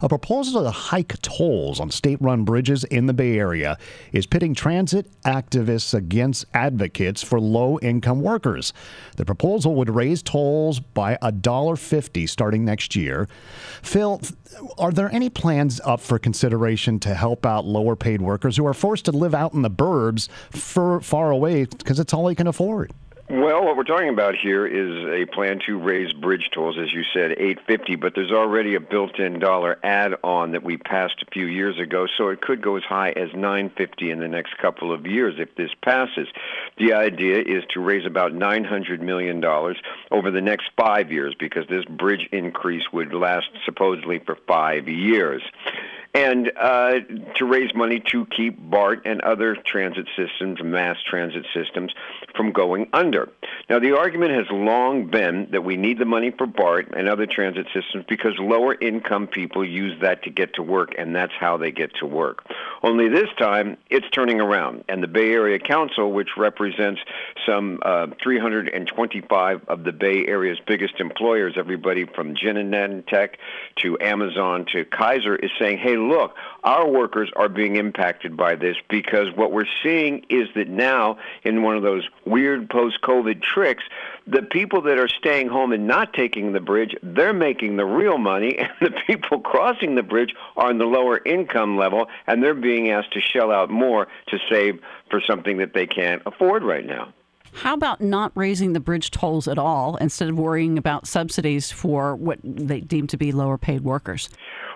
A proposal to hike tolls on state run bridges in the Bay Area is pitting transit activists against advocates for low income workers. The proposal would raise tolls by $1.50 starting next year. Phil, are there any plans up for consideration to help out lower paid workers who are forced to live out in the burbs for, far away because it's all they can afford? Well, what we're talking about here is a plan to raise bridge tolls, as you said, 850, but there's already a built-in dollar add-on that we passed a few years ago, so it could go as high as 950 in the next couple of years if this passes. The idea is to raise about 900 million dollars over the next 5 years because this bridge increase would last supposedly for 5 years and uh, to raise money to keep BART and other transit systems, mass transit systems, from going under. Now, the argument has long been that we need the money for BART and other transit systems because lower income people use that to get to work, and that's how they get to work. Only this time, it's turning around, and the Bay Area Council, which represents some uh, 325 of the Bay Area's biggest employers, everybody from Genentech to Amazon to Kaiser, is saying, hey, look, our workers are being impacted by this because what we're seeing is that now, in one of those weird post COVID tricks, the people that are staying home and not taking the bridge, they're making the real money, and the people crossing the bridge are in the lower income level, and they're being asked to shell out more to save for something that they can't afford right now. How about not raising the bridge tolls at all instead of worrying about subsidies for what they deem to be lower paid workers?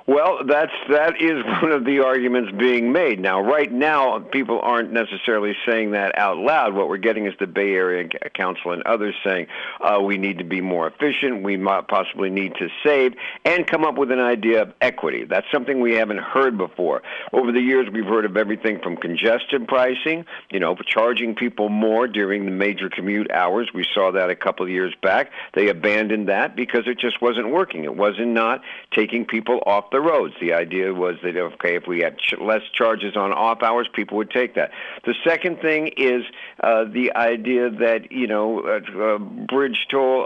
Well, that's that is one of the arguments being made. Now, right now, people aren't necessarily saying that out loud. What we're getting is the Bay Area Council and others saying uh, we need to be more efficient, we might possibly need to save, and come up with an idea of equity. That's something we haven't heard before. Over the years, we've heard of everything from congestion pricing, you know, charging people more during the major commute hours. We saw that a couple of years back. They abandoned that because it just wasn't working. It wasn't not taking people off the roads. The idea was that okay, if we had ch- less charges on off hours, people would take that. The second thing is uh, the idea that you know uh, uh, bridge toll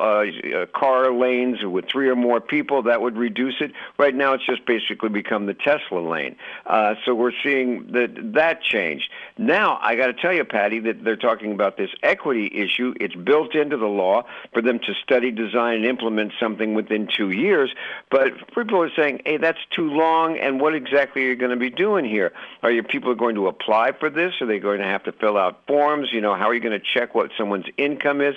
car lanes with three or more people that would reduce it. Right now, it's just basically become the Tesla lane. Uh, so we're seeing that that change. Now, I got to tell you, Patty, that they're talking about this equity issue. It's built into the law for them to study, design, and implement something within two years. But people are saying, hey, that's that's too long, and what exactly are you going to be doing here? Are your people going to apply for this? Are they going to have to fill out forms? You know, how are you going to check what someone's income is?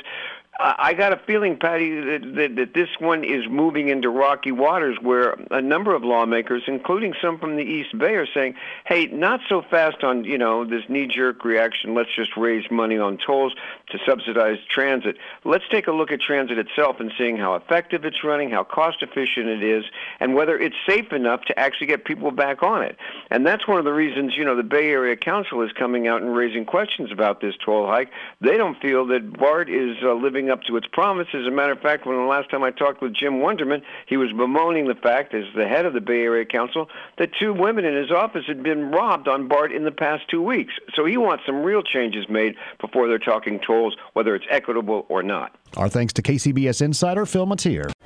I got a feeling, Patty, that, that, that this one is moving into rocky waters where a number of lawmakers, including some from the East Bay, are saying, hey, not so fast on, you know, this knee-jerk reaction, let's just raise money on tolls to subsidize transit. Let's take a look at transit itself and seeing how effective it's running, how cost-efficient it is, and whether it's safe enough to actually get people back on it. And that's one of the reasons, you know, the Bay Area Council is coming out and raising questions about this toll hike. They don't feel that BART is uh, living up to its promise. As a matter of fact, when the last time I talked with Jim Wunderman, he was bemoaning the fact, as the head of the Bay Area Council, that two women in his office had been robbed on BART in the past two weeks. So he wants some real changes made before they're talking tolls, whether it's equitable or not. Our thanks to KCBS insider Phil Matier.